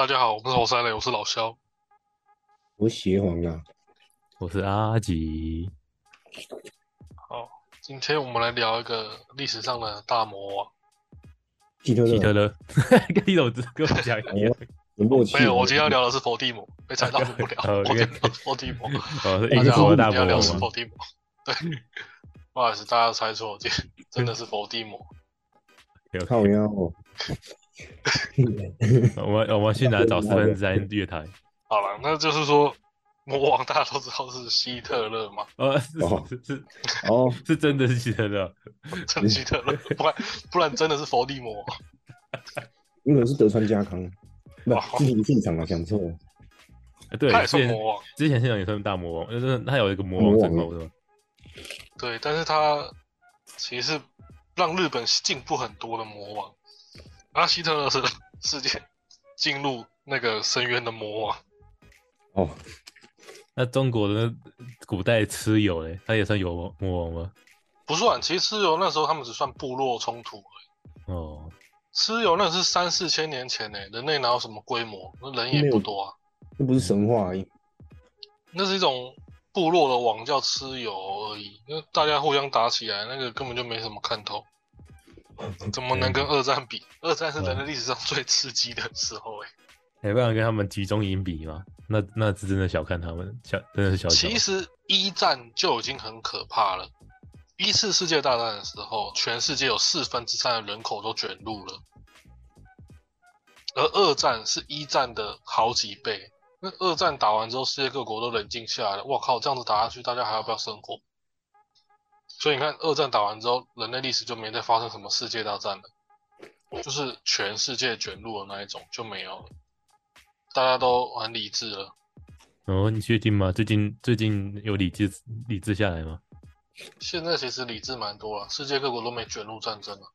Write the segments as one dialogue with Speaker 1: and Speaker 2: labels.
Speaker 1: 大家好，我是猴塞雷，我是老肖。
Speaker 2: 我是邪皇啊，
Speaker 3: 我是阿吉。
Speaker 1: 好，今天我们来聊一个历史上的大魔王。
Speaker 2: 希特勒，
Speaker 3: 希特勒，跟你怎么跟我讲一样？
Speaker 2: 有默契。
Speaker 1: 没有，我今天要聊的是伏地魔，被踩到不了。
Speaker 3: 哦
Speaker 1: 我今天聊伏地魔，大家好，
Speaker 3: 英国大
Speaker 1: 今天要聊
Speaker 3: 魔王吗？
Speaker 1: 是伏地魔。对，不好意思，大家猜错，今天真的是伏地魔。
Speaker 2: 靠腰哦。
Speaker 3: 我们我们去哪找四分之三月台？
Speaker 1: 好了，那就是说，魔王大家都知道是希特勒嘛，
Speaker 3: 呃，是
Speaker 2: 哦
Speaker 3: 是是
Speaker 2: 哦，
Speaker 3: 是真的是希特勒，
Speaker 1: 真希特勒，不然不然真的是佛地魔。
Speaker 2: 有可能是德川家康，不
Speaker 1: 哦
Speaker 2: 是你现场啊，讲错了。
Speaker 3: 呃对，
Speaker 1: 他也
Speaker 3: 之前
Speaker 1: 算魔王，
Speaker 3: 之前现场也算大魔王，就是他有一个魔王称号是吧？
Speaker 1: 对，但是他其实是让日本进步很多的魔王。阿希特勒是世界进入那个深渊的魔王。
Speaker 2: 哦，
Speaker 3: 那中国的古代蚩尤嘞，他也算有魔王吗？
Speaker 1: 不算，其实蚩尤那时候他们只算部落冲突而已。
Speaker 3: 哦，
Speaker 1: 蚩尤那是三四千年前呢，人类哪有什么规模？那人也不多啊。
Speaker 2: 那不是神话而已。
Speaker 1: 那是一种部落的王叫蚩尤而已，那大家互相打起来，那个根本就没什么看头。怎么能跟二战比？二战是人类历史上最刺激的时候哎、
Speaker 3: 没办法跟他们集中营比嘛？那那是真的小看他们，小真的是小瞧。
Speaker 1: 其实一战就已经很可怕了。一次世界大战的时候，全世界有四分之三的人口都卷入了，而二战是一战的好几倍。那二战打完之后，世界各国都冷静下来了。我靠，这样子打下去，大家还要不要生活？所以你看，二战打完之后，人类历史就没再发生什么世界大战了，就是全世界卷入的那一种就没有了，大家都很理智了。
Speaker 3: 哦，你确定吗？最近最近有理智理智下来吗？
Speaker 1: 现在其实理智蛮多了，世界各国都没卷入战争了。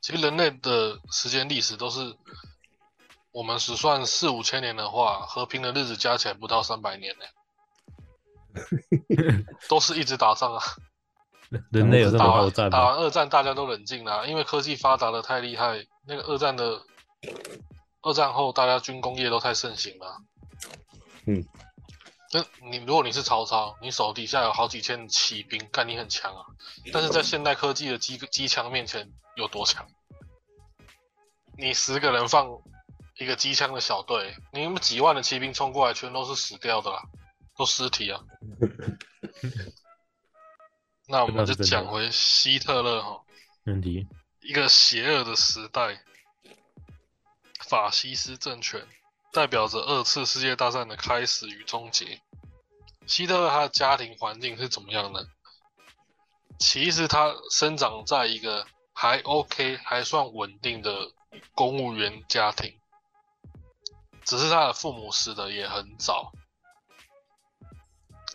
Speaker 1: 其实人类的时间历史都是，我们只算四五千年的话，和平的日子加起来不到三百年呢，都是一直打仗啊。
Speaker 3: 人类有这么
Speaker 1: 打完
Speaker 3: 好战吗？
Speaker 1: 打完二战，大家都冷静了，因为科技发达的太厉害。那个二战的二战后，大家军工业都太盛行了。
Speaker 2: 嗯，
Speaker 1: 那你如果你是曹操，你手底下有好几千骑兵，干你很强啊。但是在现代科技的机机枪面前有多强？你十个人放一个机枪的小队，你们几万的骑兵冲过来，全都是死掉的啦，都尸体啊。那我们就讲回希特勒哈，
Speaker 3: 问题
Speaker 1: 一个邪恶的时代，法西斯政权代表着二次世界大战的开始与终结。希特勒他的家庭环境是怎么样的？其实他生长在一个还 OK、还算稳定的公务员家庭，只是他的父母死的也很早，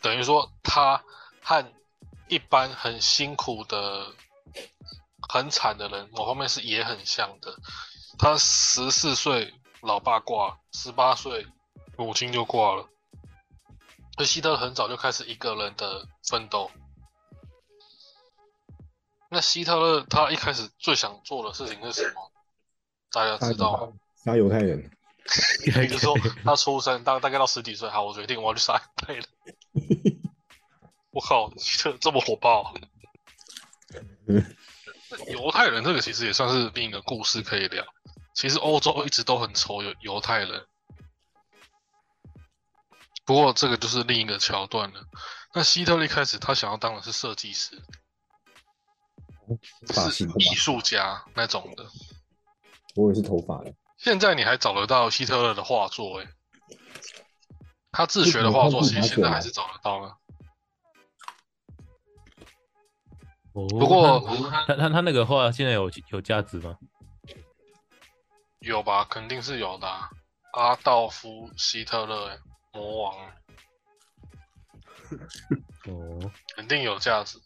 Speaker 1: 等于说他和一般很辛苦的、很惨的人，某方面是也很像的。他十四岁老爸挂，十八岁母亲就挂了。所以希特勒很早就开始一个人的奋斗。那希特勒他一开始最想做的事情是什么？大家知道吗？
Speaker 2: 杀犹太人，
Speaker 1: 比如说他出生大大概到十几岁，好，我决定我要去杀犹太人。我靠，希特勒这么火爆！犹太人这个其实也算是另一个故事可以聊。其实欧洲一直都很仇犹犹太人，不过这个就是另一个桥段了。那希特勒一开始他想要当的是设计师，是艺术家那种的。
Speaker 2: 我也是头发的。
Speaker 1: 现在你还找得到希特勒的画作、欸？他自学的画作其实现在还是找得到的。
Speaker 3: 不
Speaker 1: 不过
Speaker 3: 他他他那个画现在有有价值吗？
Speaker 1: 有吧，肯定是有的啊、阿道夫·希特勒、欸，魔王，
Speaker 3: 哦，
Speaker 1: 肯定有价值。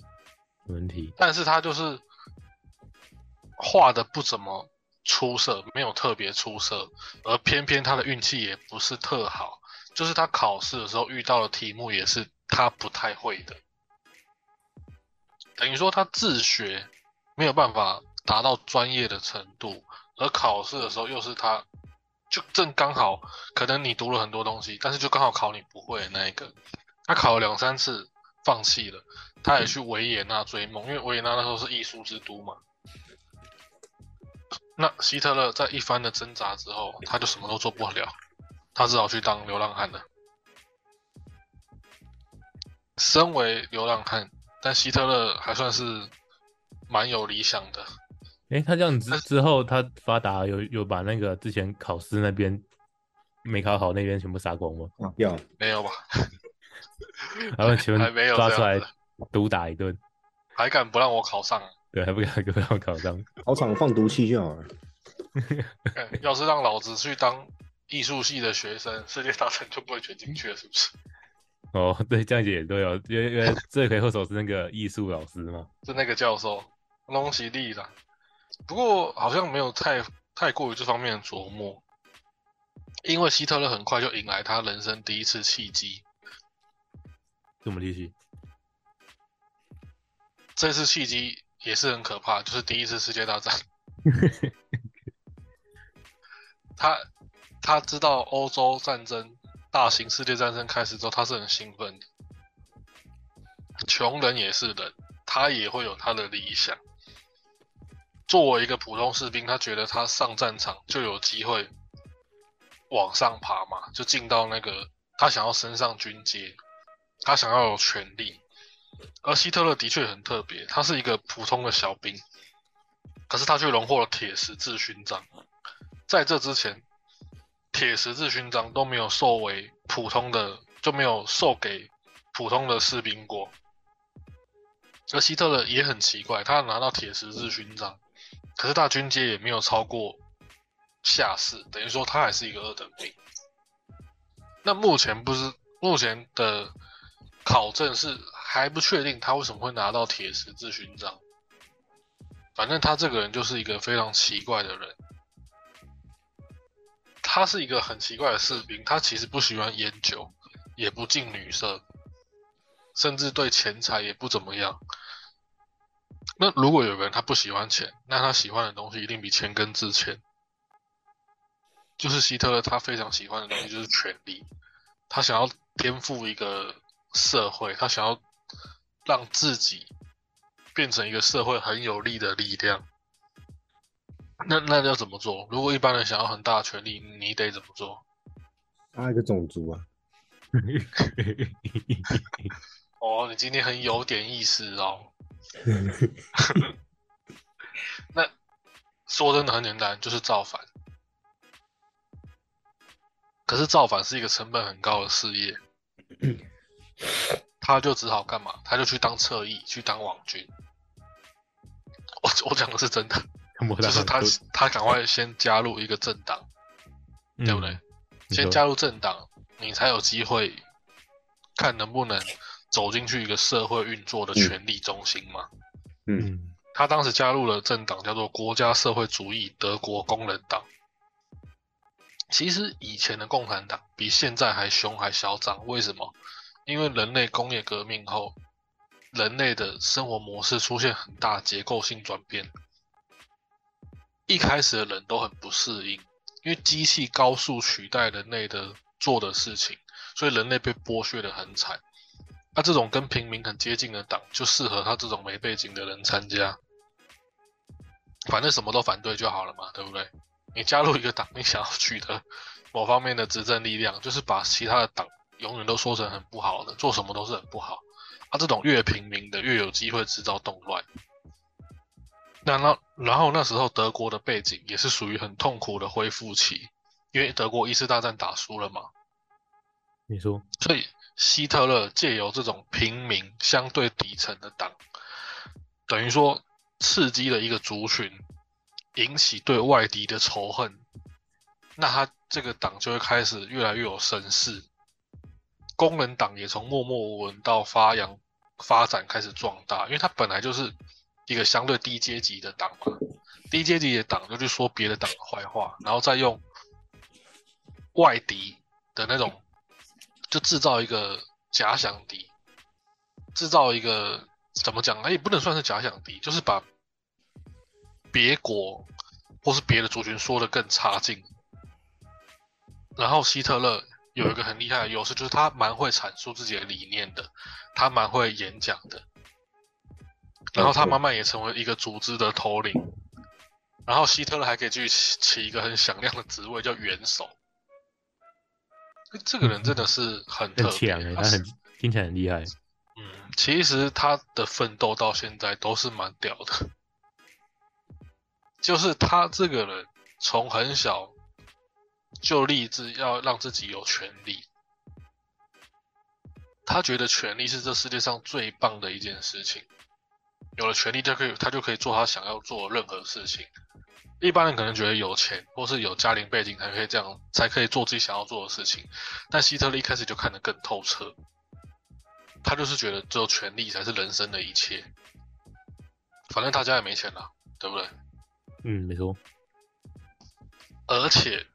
Speaker 3: 没问题。
Speaker 1: 但是他就是画的不怎么出色，没有特别出色，而偏偏他的运气也不是特好，就是他考试的时候遇到的题目也是他不太会的，等于说他自学没有办法达到专业的程度，而考试的时候又是他就正刚好，可能你读了很多东西，但是就刚好考你不会的那一个。他考了两三次，放弃了，他也去维也纳追梦，因为维也纳那时候是艺术之都嘛。那希特勒在一番的挣扎之后，他就什么都做不了，他只好去当流浪汉了。身为流浪汉，但希特勒还算是蛮有理想的。
Speaker 3: 诶，他这样子之后，他发达有有把那个之前考试那边没考好那边全部杀光吗？
Speaker 2: 啊，要
Speaker 1: 没有吧？
Speaker 3: 然后请
Speaker 1: 还没有
Speaker 3: 问抓出来毒打一顿，
Speaker 1: 还敢不让我考上？
Speaker 3: 对，还不敢不让考上。
Speaker 2: 考场放毒气就好了。
Speaker 1: 要是让老子去当艺术系的学生，世界大战就不会卷进去了，是不是？
Speaker 3: 哦，对，这样也对哦，因为因为罪魁祸首是那个艺术老师嘛。
Speaker 1: 是那个教授弄起力啦，不过好像没有太太过于这方面的琢磨，因为希特勒很快就迎来他人生第一次契机。
Speaker 3: 什么契机？
Speaker 1: 这次契机也是很可怕，就是第一次世界大战。他他知道欧洲战争、大型世界战争开始之后，他是很兴奋的。穷人也是人，他也会有他的理想。作为一个普通士兵，他觉得他上战场就有机会往上爬嘛，就进到那个他想要升上军阶，他想要有权利。而希特勒的确很特别，他是一个普通的小兵，可是他却荣获了铁十字勋章。在这之前，铁十字勋章都没有授为普通的，就没有授给普通的士兵过。而希特勒也很奇怪，他拿到铁十字勋章，可是大军阶也没有超过下士，等于说他还是一个二等兵。那目前不是目前的考证是还不确定他为什么会拿到铁十字勋章。反正他这个人就是一个非常奇怪的人。他是一个很奇怪的士兵，他其实不喜欢烟酒，也不近女色，甚至对钱财也不怎么样。那如果有个人他不喜欢钱，那他喜欢的东西一定比钱更值钱。就是希特勒他非常喜欢的东西就是权力，他想要颠覆一个社会，他想要让自己变成一个社会很有力的力量。那那要怎么做？如果一般人想要很大的权利，你得怎么做？
Speaker 2: 杀一个种族啊，
Speaker 1: 哦，你今天很有点意思哦。那说真的很简单，就是造反。可是造反是一个成本很高的事业，他就只好干嘛？他就去当侧翼，去当网军。我我讲的是真的，就是他他赶快先加入一个政党，对不对？先加入政党，你才有机会看能不能走进去一个社会运作的权力中心嘛。
Speaker 2: 嗯，
Speaker 3: 嗯
Speaker 1: 他当时加入了政党，叫做国家社会主义德国工人党。其实以前的共产党比现在还凶还嚣张，为什么？因为人类工业革命后，人类的生活模式出现很大结构性转变。一开始的人都很不适应，因为机器高速取代人类的做的事情，所以人类被剥削的很惨。那、这种跟平民很接近的党，就适合他这种没背景的人参加。反正什么都反对就好了嘛，对不对？你加入一个党，你想要取得某方面的执政力量，就是把其他的党永远都说成很不好的，做什么都是很不好。啊，这种越平民的越有机会制造动乱。那那然后那时候德国的背景也是属于很痛苦的恢复期，因为德国一次大战打输了嘛，
Speaker 3: 你说
Speaker 1: 所以希特勒借由这种平民相对底层的党，等于说刺激了一个族群，引起对外敌的仇恨，那他这个党就会开始越来越有声势。工人党也从默默无闻到发扬发展开始壮大，因为他本来就是一个相对低阶级的党嘛，低阶级的党就去说别的党的坏话，然后再用外敌的那种就制造一个假想敌，制造一个怎么讲？哎，也不能算是假想敌，就是把别国或是别的族群说的更差劲，然后希特勒有一个很厉害的优势，就是他蛮会阐述自己的理念的，他蛮会演讲的。然后他慢慢也成为一个组织的头领。然后希特勒还可以去起起一个很响亮的职位，叫元首。这个人真的是很特别，
Speaker 3: 很强哎，他很听起来很厉害。
Speaker 1: 嗯，其实他的奋斗到现在都是蛮屌的。就是他这个人从很小就立志要让自己有权利，他觉得权力是这世界上最棒的一件事情。有了权利，就可以他就可以做他想要做任何事情。一般人可能觉得有钱或是有家庭背景才可以这样，才可以做自己想要做的事情。但希特勒一开始就看得更透彻，他就是觉得只有权力才是人生的一切。反正他家也没钱了，对不对？
Speaker 3: 嗯，没错。
Speaker 1: 而且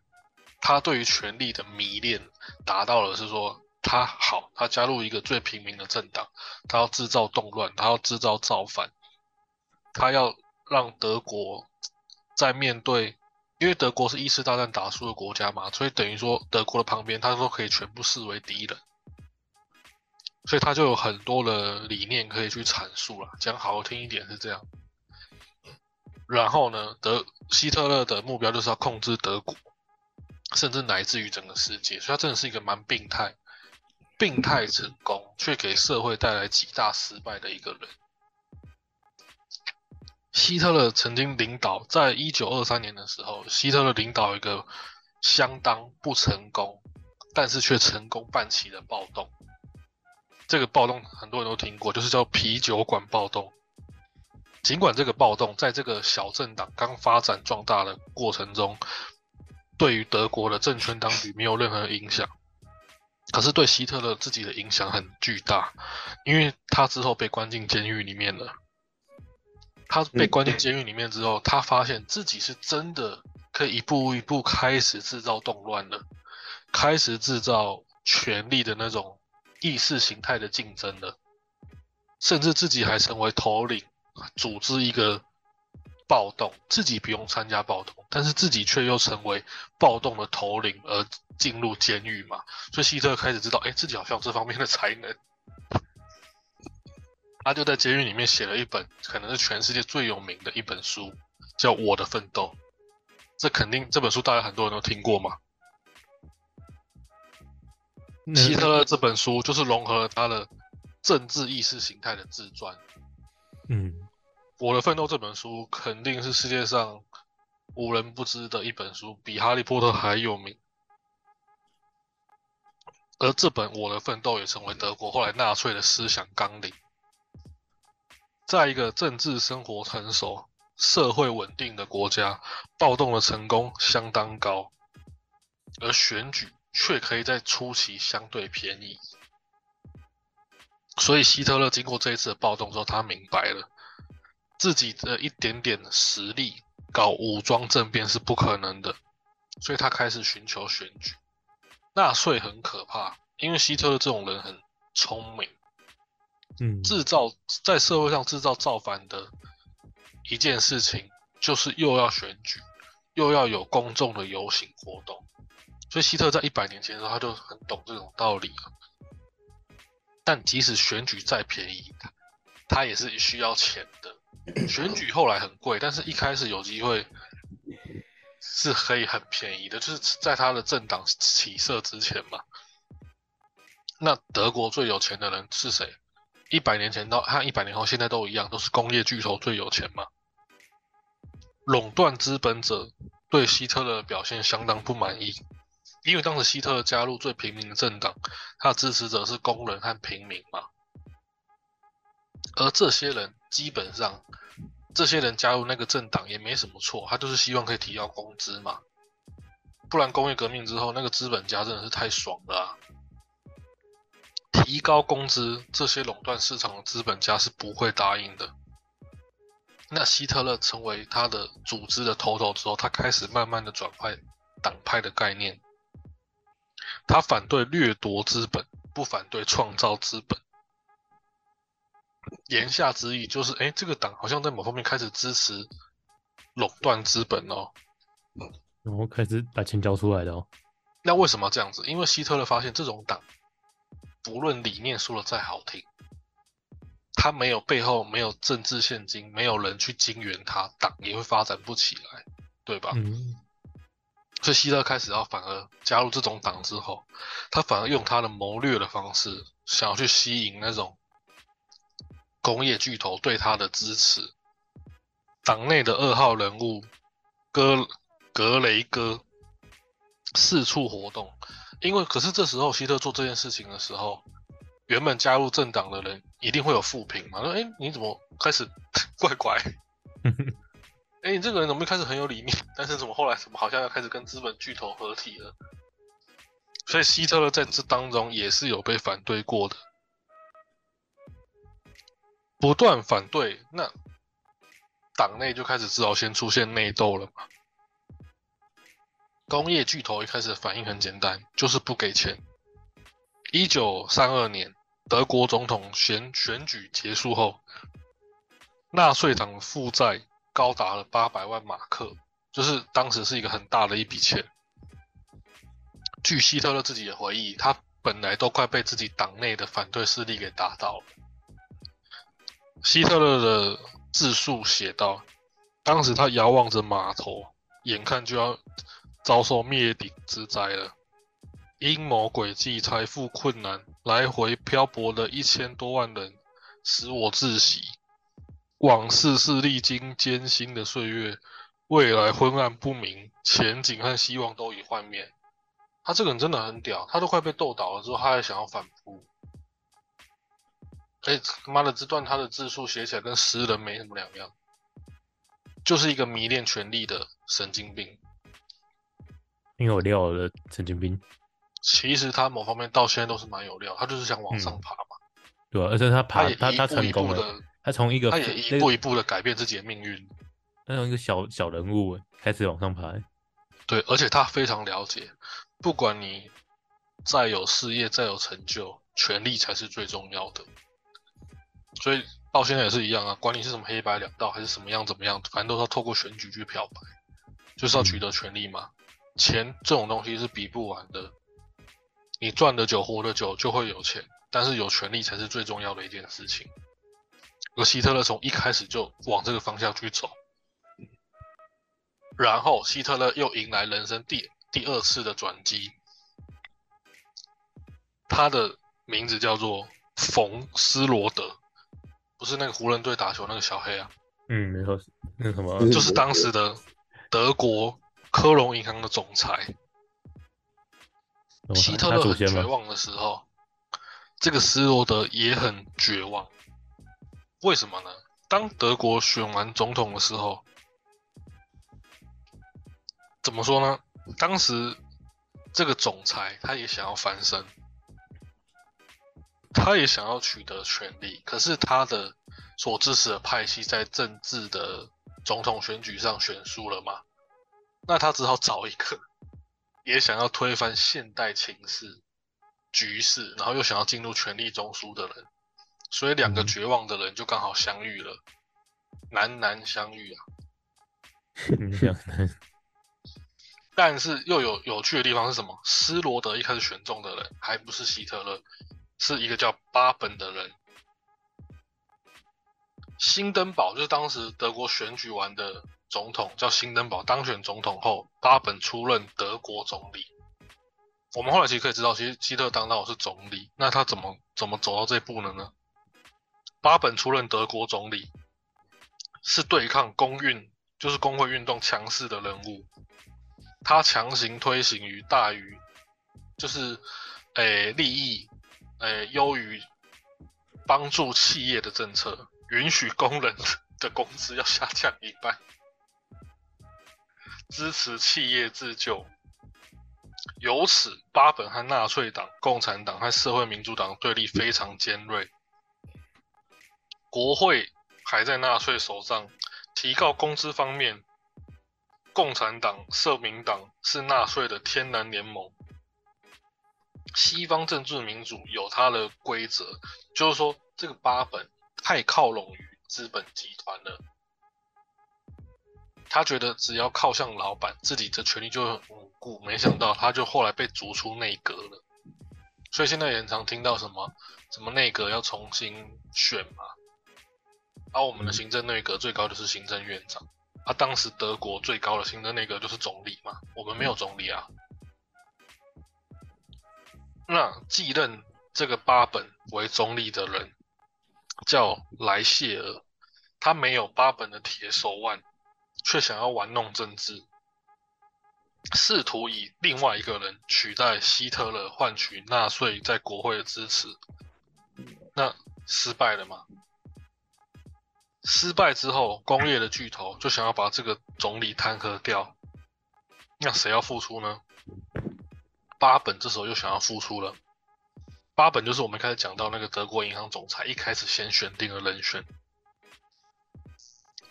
Speaker 1: 他对于权力的迷恋达到了，是说。他好，他加入一个最平民的政党，他要制造动乱，他要制造造反，他要让德国在面对，因为德国是一次大战打输的国家嘛，所以等于说德国的旁边他都可以全部视为敌人，所以他就有很多的理念可以去阐述了。讲好听一点是这样，然后呢，德希特勒的目标就是要控制德国，甚至乃至于整个世界，所以他真的是一个蛮病态。病态成功，却给社会带来极大失败的一个人。希特勒曾经领导，在一九二三年的时候，希特勒领导一个相当不成功，但是却成功办起的暴动。这个暴动很多人都听过，就是叫啤酒馆暴动。尽管这个暴动在这个小政党刚发展壮大的过程中，对于德国的政权当局没有任何影响。可是对希特勒自己的影响很巨大，因为他之后被关进监狱里面了。他被关进监狱里面之后，他发现自己是真的可以一步一步开始制造动乱了，开始制造权力的那种意识形态的竞争了，甚至自己还成为头领，组织一个暴动，自己不用参加暴动，但是自己却又成为暴动的头领而。进入监狱嘛，所以希特勒开始知道，哎，自己好像有这方面的才能。他就在监狱里面写了一本，可能是全世界最有名的一本书，叫《我的奋斗》。这肯定这本书大家很多人都听过嘛。希特勒这本书就是融合了他的政治意识形态的自传。
Speaker 3: 嗯，《
Speaker 1: 我的奋斗》这本书肯定是世界上无人不知的一本书，比《哈利波特》还有名。而这本《我的奋斗》也成为德国后来纳粹的思想纲领。在一个政治生活成熟、社会稳定的国家，暴动的成功相当高，而选举却可以在初期相对便宜。所以希特勒经过这一次的暴动之后，他明白了自己的一点点实力搞武装政变是不可能的，所以他开始寻求选举。纳粹很可怕，因为希特勒这种人很聪明，
Speaker 3: 嗯，
Speaker 1: 制造在社会上制造造反的一件事情，就是又要选举，又要有公众的游行活动，所以希特在一百年前的时候他就很懂这种道理但即使选举再便宜，他也是需要钱的。选举后来很贵，但是一开始有机会。是可以很便宜的，就是在他的政党起色之前嘛。那德国最有钱的人是谁？一百年前到和一百年后现在都一样，都是工业巨头最有钱嘛。垄断资本者对希特勒表现相当不满意，因为当时希特勒加入最平民的政党，他的支持者是工人和平民嘛。而这些人基本上。这些人加入那个政党也没什么错，他就是希望可以提高工资嘛。不然工业革命之后，那个资本家真的是太爽了。提高工资，这些垄断市场的资本家是不会答应的。那希特勒成为他的组织的头头之后，他开始慢慢的转换党派的概念。他反对掠夺资本，不反对创造资本。言下之意就是，哎，这个党好像在某方面开始支持垄断资本哦，
Speaker 3: 然后开始把钱交出来的哦。
Speaker 1: 那为什么这样子？因为希特勒发现这种党，不论理念说的再好听，他没有背后没有政治现金，没有人去经援他，党也会发展不起来，对吧？
Speaker 3: 嗯，
Speaker 1: 所以希特勒开始要反而加入这种党之后，他反而用他的谋略的方式，想要去吸引那种工业巨头对他的支持。党内的二号人物格格雷戈四处活动，因为可是这时候希特做这件事情的时候，原本加入政党的人一定会有负评嘛，说哎你怎么开始 怪怪？哎，你这个人怎么一开始很有理念，但是怎么后来怎么好像要开始跟资本巨头合体了？所以希特勒在这当中也是有被反对过的，不断反对，那党内就开始只好先出现内斗了嘛。工业巨头一开始反应很简单，就是不给钱。一九三二年，德国总统选选举结束后，纳粹党负债。高达了八百万马克，就是当时是一个很大的一笔钱。据希特勒自己的回忆，他本来都快被自己党内的反对势力给打倒了。希特勒的自述写道：“当时他遥望着码头，眼看就要遭受灭顶之灾了。阴谋诡计、财富困难、来回漂泊的一千多万人，使我窒息。”往事是历经艰辛的岁月，未来昏暗不明，前景和希望都已幻灭。他这个人真的很屌，他都快被斗倒了之后，他还想要反扑。哎，妈的，这段他的字数写起来跟诗人没什么两样，就是一个迷恋权力的神经病。
Speaker 3: 挺有料的神经病。
Speaker 1: 其实他某方面到现在都是蛮有料，他就是想往上爬嘛。
Speaker 3: 对啊，而且他爬，他他成功了。他从一个，
Speaker 1: 他也一步一步的改变自己的命运。
Speaker 3: 他从一个小小人物开始往上爬。
Speaker 1: 对，而且他非常了解，不管你再有事业、再有成就，权力才是最重要的。所以到现在也是一样啊，管你是什么黑白两道，还是什么样怎么样，反正都是要透过选举去漂白，就是要取得权利嘛。钱这种东西是比不完的，你赚的久、活得久就会有钱，但是有权利才是最重要的一件事情。而希特勒从一开始就往这个方向去走，然后希特勒又迎来人生第第二次的转机。他的名字叫做冯斯罗德，不是那个湖人队打球那个小黑啊。
Speaker 3: 嗯，没错，那什么，
Speaker 1: 就是当时的德国科隆银行的总裁。希特勒很绝望的时候，这个斯罗德也很绝望。为什么呢？当德国选完总统的时候，怎么说呢？当时这个总裁他也想要翻身，他也想要取得权力，可是他的所支持的派系在政治的总统选举上选输了嘛？那他只好找一个 也想要推翻现代情势局势，然后又想要进入权力中枢的人。所以两个绝望的人就刚好相遇了，难难相遇啊！但是又有有趣的地方是什么？斯罗德一开始选中的人还不是希特勒，是一个叫巴本的人。辛登堡就是当时德国选举完的总统，叫辛登堡。当选总统后，巴本出任德国总理。我们后来其实可以知道，其实希特当到是总理，那他怎么怎么走到这步了呢？巴本出任德国总理，是对抗工运，就是工会运动强势的人物。他强行推行于大于，就是诶利益诶优于帮助企业的政策，允许工人的工资要下降一半，支持企业自救。由此，巴本和纳粹党、共产党和社会民主党对立非常尖锐。国会还在纳粹手上，提高工资方面，共产党、社民党是纳粹的天然联盟。西方政治民主有它的规则，就是说这个八本太靠拢于资本集团了。他觉得只要靠向老板，自己的权利就很稳固。没想到他就后来被逐出内阁了，所以现在也常听到什么什么内阁要重新选嘛。而、我们的行政内阁最高就是行政院长，啊，当时德国最高的行政内阁就是总理嘛，我们没有总理啊。那继任这个巴本为总理的人叫莱谢尔，他没有巴本的铁手腕，却想要玩弄政治，试图以另外一个人取代希特勒，换取纳粹在国会的支持。那失败了吗？失败之后，工业的巨头就想要把这个总理弹劾掉，那谁要付出呢？巴本这时候又想要付出了。巴本就是我们开始讲到那个德国银行总裁，一开始先选定了人选，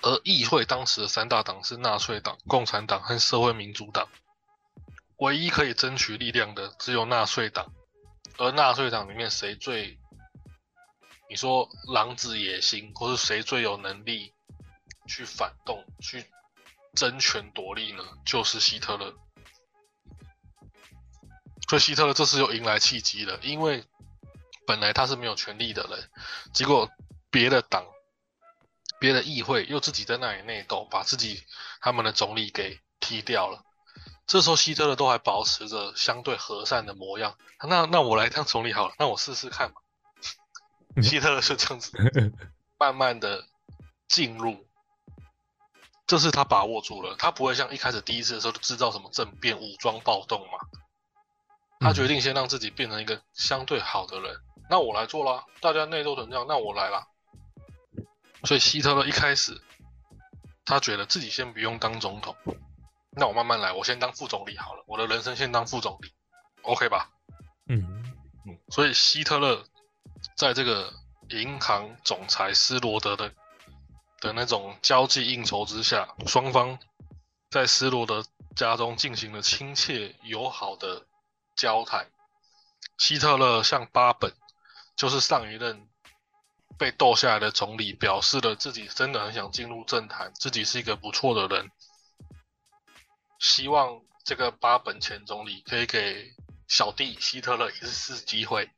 Speaker 1: 而议会当时的三大党是纳粹党、共产党和社会民主党，唯一可以争取力量的只有纳粹党，而纳粹党里面谁最，你说狼子野心，或是谁最有能力去反动、去争权夺利呢？就是希特勒。所以希特勒这次又迎来契机了，因为本来他是没有权力的人，结果别的党、别的议会又自己在那里内斗，把自己他们的总理给踢掉了。这时候希特勒都还保持着相对和善的模样，那那我来当总理好了，那我试试看嘛。希特勒是这样子，慢慢的进入，这是他把握住了，他不会像一开始第一次的时候就制造什么政变、武装暴动嘛。他决定先让自己变成一个相对好的人，那我来做啦。大家内斗成这样，那我来啦。所以希特勒一开始，他觉得自己先不用当总统，那我慢慢来，我先当副总理好了。我的人生先当副总理，OK 吧？
Speaker 3: 嗯
Speaker 1: 嗯。所以希特勒在这个银行总裁斯罗德的的那种交际应酬之下，双方在斯罗德家中进行了亲切友好的。交谈，希特勒向巴本，就是上一任被斗下来的总理，表示了自己真的很想进入政坛，自己是一个不错的人，希望这个巴本前总理可以给小弟希特勒一次机会。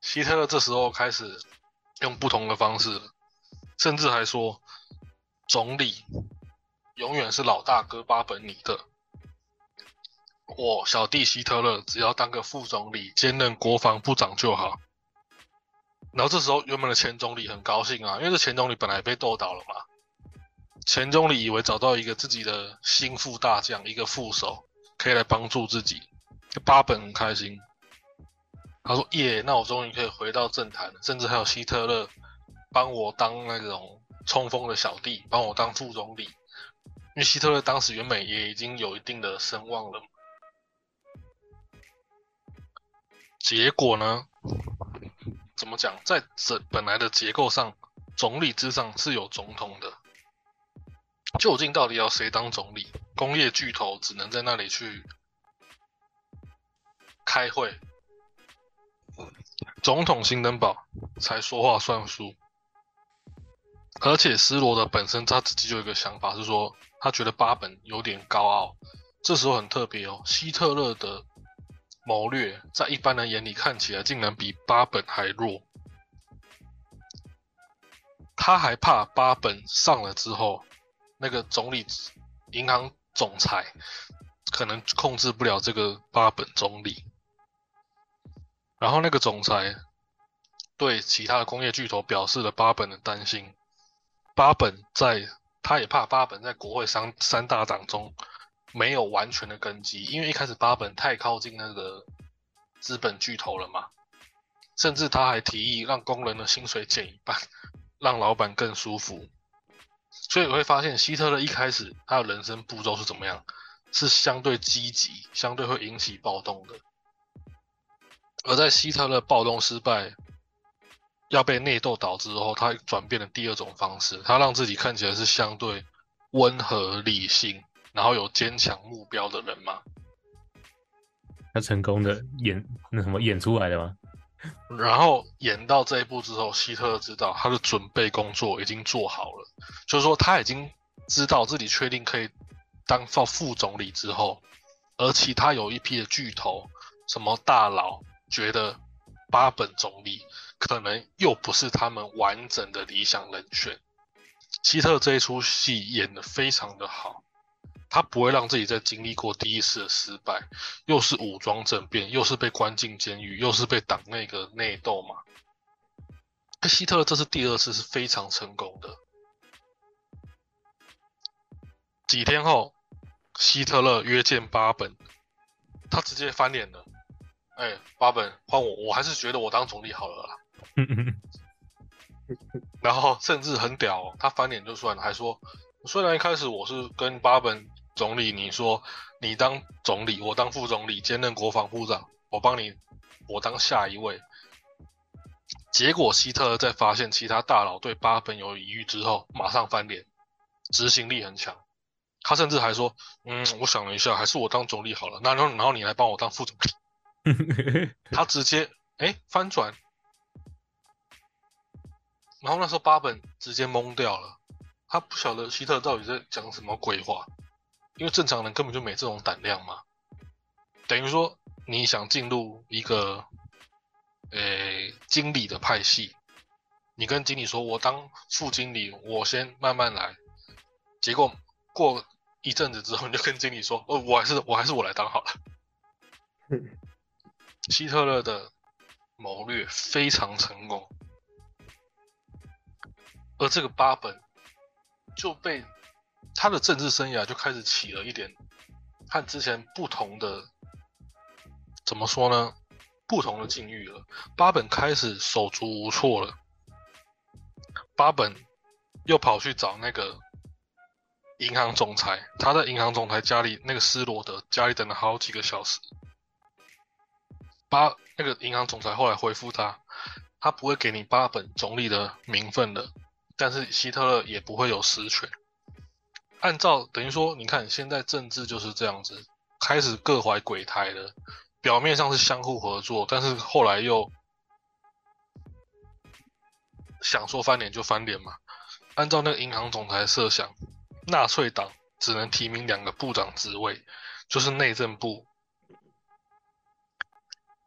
Speaker 1: 希特勒这时候开始用不同的方式，甚至还说，总理永远是老大哥巴本你的。我小弟希特勒只要当个副总理，兼任国防部长就好。然后这时候原本的前总理很高兴啊，因为这前总理本来被斗倒了嘛。前总理以为找到一个自己的心腹大将，一个副手可以来帮助自己。巴本很开心，他说：“耶，那我终于可以回到政坛了。”甚至还有希特勒帮我当那种冲锋的小弟，帮我当副总理。因为希特勒当时原本也已经有一定的声望了。结果呢？怎么讲？在这本来的结构上，总理之上是有总统的。究竟到底要谁当总理？工业巨头只能在那里去开会，总统辛登堡才说话算数。而且斯罗德本身他自己就有一个想法，是说他觉得巴本有点高傲。这时候很特别哦，希特勒的。谋略在一般人眼里看起来竟然比八本还弱，他还怕八本上了之后，那个总理、银行总裁可能控制不了这个八本总理，然后那个总裁对其他的工业巨头表示了八本的担心，八本在他也怕八本在国会三三大党中。没有完全的根基，因为一开始巴本太靠近那个资本巨头了嘛，甚至他还提议让工人的薪水减一半，让老板更舒服。所以你会发现，希特勒一开始他的人生步骤是怎么样？是相对积极，相对会引起暴动的。而在希特勒暴动失败，要被内斗倒之后，他转变了第二种方式，他让自己看起来是相对温和理性。然后有坚强目标的人吗？
Speaker 3: 他成功的演那什么演出来的吗？
Speaker 1: 然后演到这一步之后，希特知道他的准备工作已经做好了，就是说他已经知道自己确定可以当副副总理之后，而其他有一批的巨头，什么大佬觉得巴本总理可能又不是他们完整的理想人选。希特这一出戏演得非常的好，他不会让自己再经历过第一次的失败，又是武装政变，又是被关进监狱，又是被党内个内斗嘛。希特勒这次第二次是非常成功的。几天后，希特勒约见巴本，他直接翻脸了。哎，巴本换我，我还是觉得我当总理好了啦。然后甚至很屌，他翻脸就算了，还说虽然一开始我是跟巴本总理你说你当总理，我当副总理兼任国防部长，我帮你，我当下一位。结果希特勒在发现其他大佬对巴本有疑虑之后，马上翻脸，执行力很强。他甚至还说：“嗯，我想了一下，还是我当总理好了。那然后然后你来帮我当副总理。”他直接哎翻转。然后那时候巴本直接懵掉了，他不晓得希特勒到底在讲什么鬼话，因为正常人根本就没这种胆量嘛。等于说你想进入一个，呃，经理的派系，你跟经理说，我当副经理，我先慢慢来。结果过一阵子之后，你就跟经理说，哦，我还是我还是我来当好了。希特勒的谋略非常成功。而这个巴本就被他的政治生涯就开始起了一点和之前不同的，怎么说呢？不同的境遇了。巴本开始手足无措了。巴本又跑去找那个银行总裁，他在银行总裁家里那个斯罗德家里等了好几个小时。巴那个银行总裁后来回复他，他不会给你巴本总理的名分的。但是希特勒也不会有实权。按照等于说，你看现在政治就是这样子，开始各怀鬼胎了。表面上是相互合作，但是后来又想说翻脸就翻脸嘛。按照那个银行总裁设想，纳粹党只能提名两个部长职位，就是内政部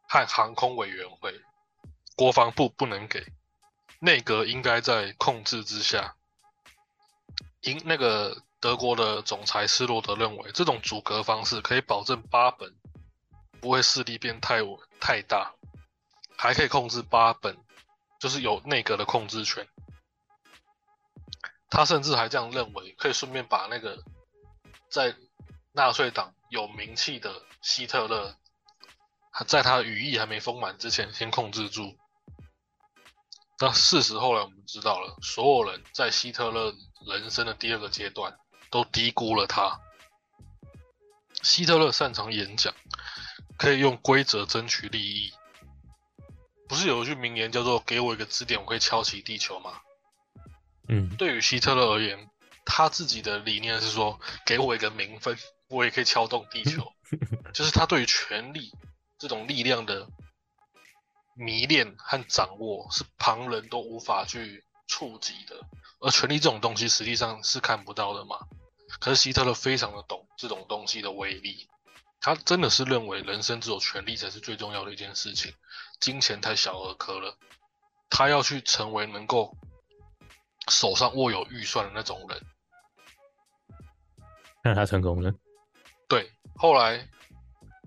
Speaker 1: 和航空委员会，国防部不能给。内阁应该在控制之下。英那个德国的总裁斯洛德认为，这种阻隔方式可以保证巴本不会势力变太稳太大，还可以控制巴本，就是有内阁的控制权。他甚至还这样认为，可以顺便把那个在纳粹党有名气的希特勒，在他羽翼还没丰满之前，先控制住。那事实后来我们知道了，所有人在希特勒人生的第二个阶段都低估了他。希特勒擅长演讲，可以用规则争取利益。不是有一句名言叫做“给我一个支点，我可以敲起地球”吗？
Speaker 3: 嗯，
Speaker 1: 对于希特勒而言，他自己的理念是说：“给我一个名分，我也可以敲动地球。”就是他对于权力这种力量的。迷恋和掌握是旁人都无法去触及的，而权力这种东西实际上是看不到的嘛。可是希特勒非常的懂这种东西的威力，他真的是认为人生只有权力才是最重要的一件事情，金钱太小儿科了。他要去成为能够手上握有预算的那种人。
Speaker 3: 那他成功了。
Speaker 1: 对，后来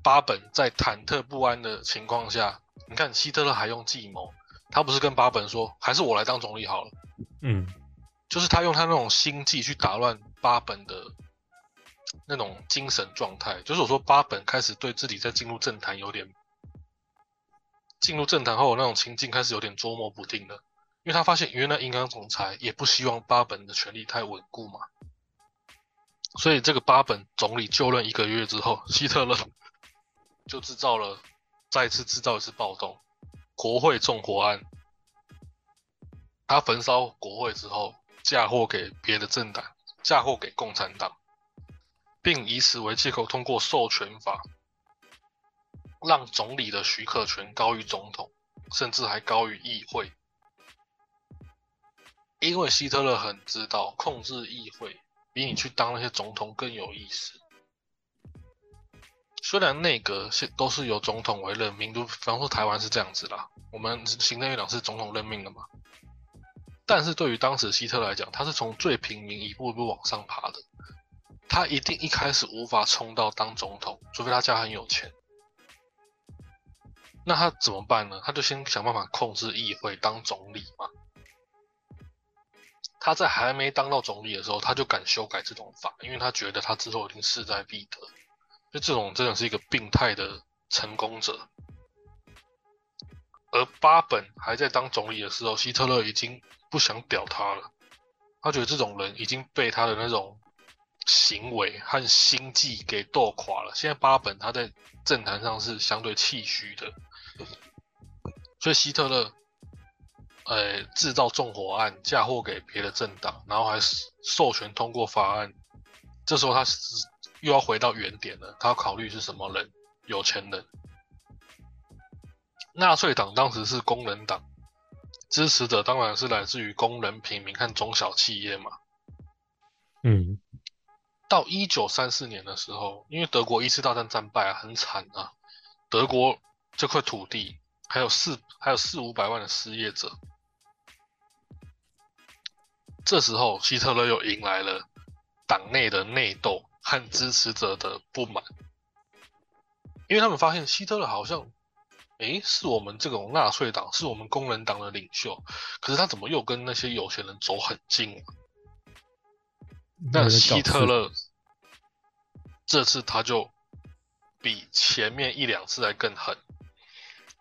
Speaker 1: 巴本在忐忑不安的情况下。你看希特勒还用计谋，他不是跟巴本说，还是我来当总理好了。
Speaker 3: 嗯，
Speaker 1: 就是他用他那种心计去打乱巴本的那种精神状态。就是我说巴本开始对自己在进入政坛有点，进入政坛后那种情境开始有点捉摸不定了，因为他发现原来银行总裁也不希望巴本的权力太稳固嘛。所以这个巴本总理就任一个月之后，希特勒 就制造了。再次制造一次暴动，国会纵火案。他焚烧国会之后，嫁祸给别的政党，嫁祸给共产党，并以此为借口通过授权法，让总理的许可权高于总统，甚至还高于议会。因为希特勒很知道，控制议会比你去当那些总统更有意思。虽然内阁现都是由总统为任命，就比方说台湾是这样子啦，我们行政院长是总统任命的嘛。但是对于当时希特来讲，他是从最平民一步一步往上爬的，他一定一开始无法冲到当总统，除非他家很有钱。那他怎么办呢？他就先想办法控制议会，当总理嘛。他在还没当到总理的时候，他就敢修改这种法，因为他觉得他之后一定势在必得。就这种真的是一个病态的成功者。而巴本还在当总理的时候，希特勒已经不想屌他了。他觉得这种人已经被他的那种行为和心计给斗垮了。现在巴本他在政坛上是相对气虚的。所以希特勒，呃，制造纵火案，嫁祸给别的政党，然后还授权通过法案。这时候他又要回到原点了，他要考虑是什么人，有钱人。纳粹党当时是工人党，支持者当然是来自于工人、平民和中小企业嘛。
Speaker 3: 嗯，
Speaker 1: 到一九三四年的时候，因为德国一次大战战败啊，很惨啊，德国这块土地。还有四还有四五百万的失业者，这时候希特勒又迎来了党内的内斗和支持者的不满，因为他们发现希特勒好像，诶，是我们这种纳粹党，是我们工人党的领袖，可是他怎么又跟那些有钱人走很近？啊那希特勒这次他就比前面一两次还更狠。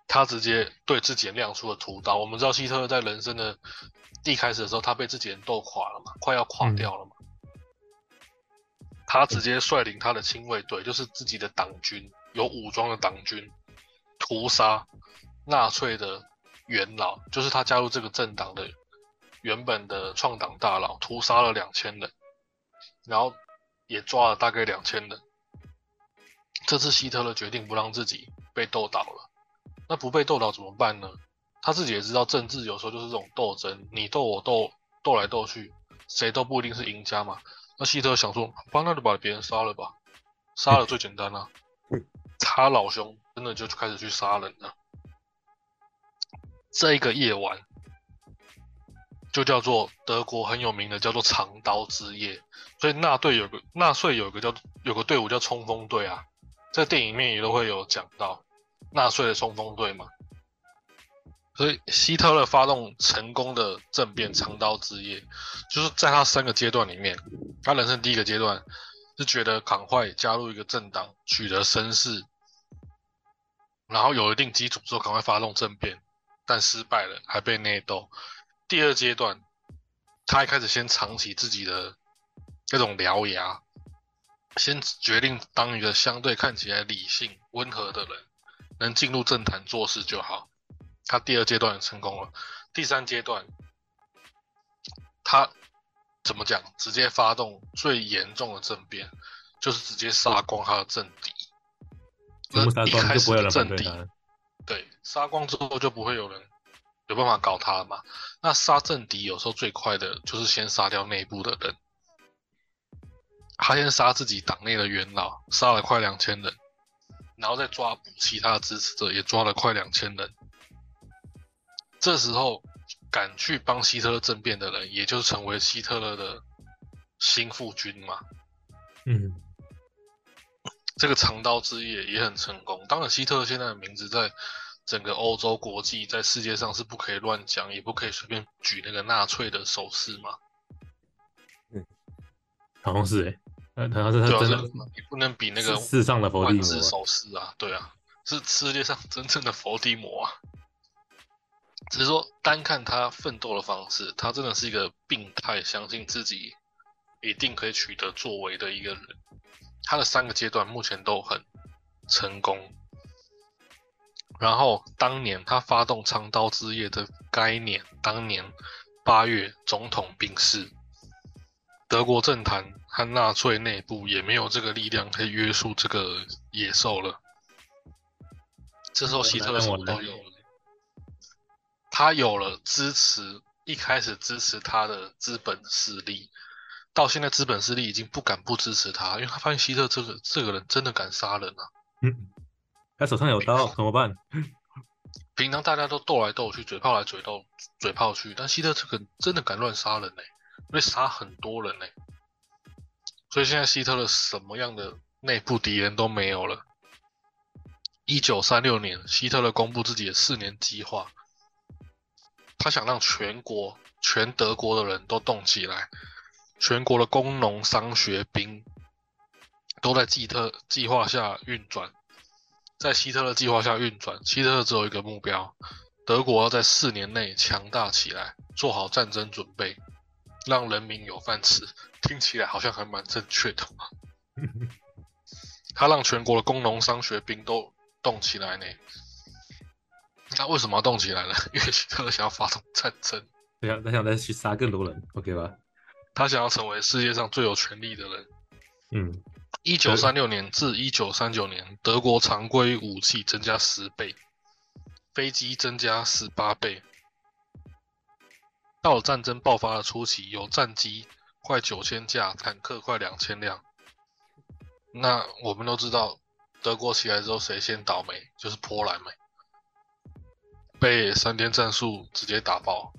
Speaker 1: 他直接对自己人亮出了屠刀。我们知道希特勒在人生的一开始的时候，他被自己人斗垮了嘛，快要垮掉了嘛。他直接率领他的亲卫队，就是自己的党军，有武装的党军，屠杀纳粹的元老，就是他加入这个政党的原本的创党大佬，屠杀了两千人，然后也抓了大概两千人。这次希特勒决定不让自己被斗倒了。那不被斗倒怎么办呢？他自己也知道，政治有时候就是这种斗争，你斗我斗，斗来斗去，谁都不一定是赢家嘛。那希特勒想说，吧，那就把别人杀了吧，杀了最简单了。他老兄真的就开始去杀人了。这一个夜晚，就叫做德国很有名的叫做长刀之夜。所以纳队有个纳粹有个叫有个队伍叫冲锋队啊，在电影面也都会有讲到。纳粹的冲锋队嘛，所以希特勒发动成功的政变长刀之夜，就是在他三个阶段里面，他人生第一个阶段是觉得赶快加入一个政党，取得声势，然后有一定基础之后赶快发动政变，但失败了，还被内斗。第二阶段，他一开始先藏起自己的那种獠牙，先决定当一个相对看起来理性温和的人。能进入政坛做事就好。他第二阶段成功了，第三阶段，他怎么讲？直接发动最严重的政变，就是直接杀光他的政敌。
Speaker 3: 一开始的政敌，
Speaker 1: 对，杀光之后就不会有人有办法搞他了嘛。那杀政敌有时候最快的就是先杀掉内部的人。他先杀自己党内的元老，杀了快两千人。然后再抓捕其他的支持者，也抓了快两千人。这时候，敢去帮希特勒政变的人，也就成为希特勒的新腹军嘛。
Speaker 3: 嗯，
Speaker 1: 这个长刀之夜也很成功。当然，希特勒现在的名字在整个欧洲国际，在世界上是不可以乱讲，也不可以随便举那个纳粹的手势嘛。
Speaker 3: 嗯，好像是哎。呃，他是他真的，
Speaker 1: 你不能比那个
Speaker 3: 世上的佛地魔
Speaker 1: 手势啊，对啊，是世界上真正的佛地魔啊。只是说单看他奋斗的方式，他真的是一个病态，相信自己一定可以取得作为的一个人。他的三个阶段目前都很成功。然后当年他发动长刀之夜的该年，当年八月总统病逝。德国政坛和纳粹内部也没有这个力量可以约束这个野兽了。这时候希特勒什么都有了，他有了支持，一开始支持他的资本势力，到现在资本势力已经不敢不支持他，因为他发现希特这个这个人真的敢杀人啊。
Speaker 3: 嗯，他手上有刀怎么办？
Speaker 1: 平常大家都斗来斗去，嘴炮来嘴斗，嘴炮去，但希特这个人真的敢乱杀人呢、会杀很多人呢、所以现在希特勒什么样的内部敌人都没有了。一九三六年，希特勒公布自己的四年计划，他想让全国、全德国的人都动起来，全国的工农商学兵都在希特计划下运转，在希特勒计划下运转。希特勒只有一个目标：德国要在四年内强大起来，做好战争准备，让人民有饭吃。听起来好像还蛮正确的。他让全国的工农商学兵都动起来呢。那为什么要动起来呢？因为希特勒想要发动战争，
Speaker 3: 他想他想再去杀更多人，OK 吧？
Speaker 1: 他想要成为世界上最有权力的人。
Speaker 3: 嗯，
Speaker 1: 一九三六年至一九三九年，德国常规武器增加十倍，飞机增加十八倍。到了战争爆发的初期，有战机快九千架，坦克快两千辆。那我们都知道，德国起来之后谁先倒霉？就是波兰嘛，被三天战术直接打爆。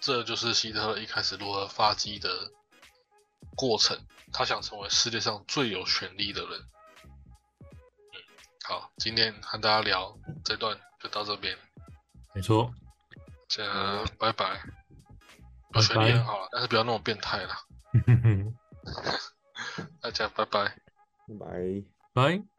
Speaker 1: 这就是希特勒一开始如何发迹的过程。他想成为世界上最有权力的人。嗯，好，今天和大家聊这段就到这边，
Speaker 3: 没错，
Speaker 1: 这拜拜。
Speaker 3: 拜拜
Speaker 1: 权力很好了，但是不要那么变态了。大家拜拜。
Speaker 2: 拜。
Speaker 3: 拜。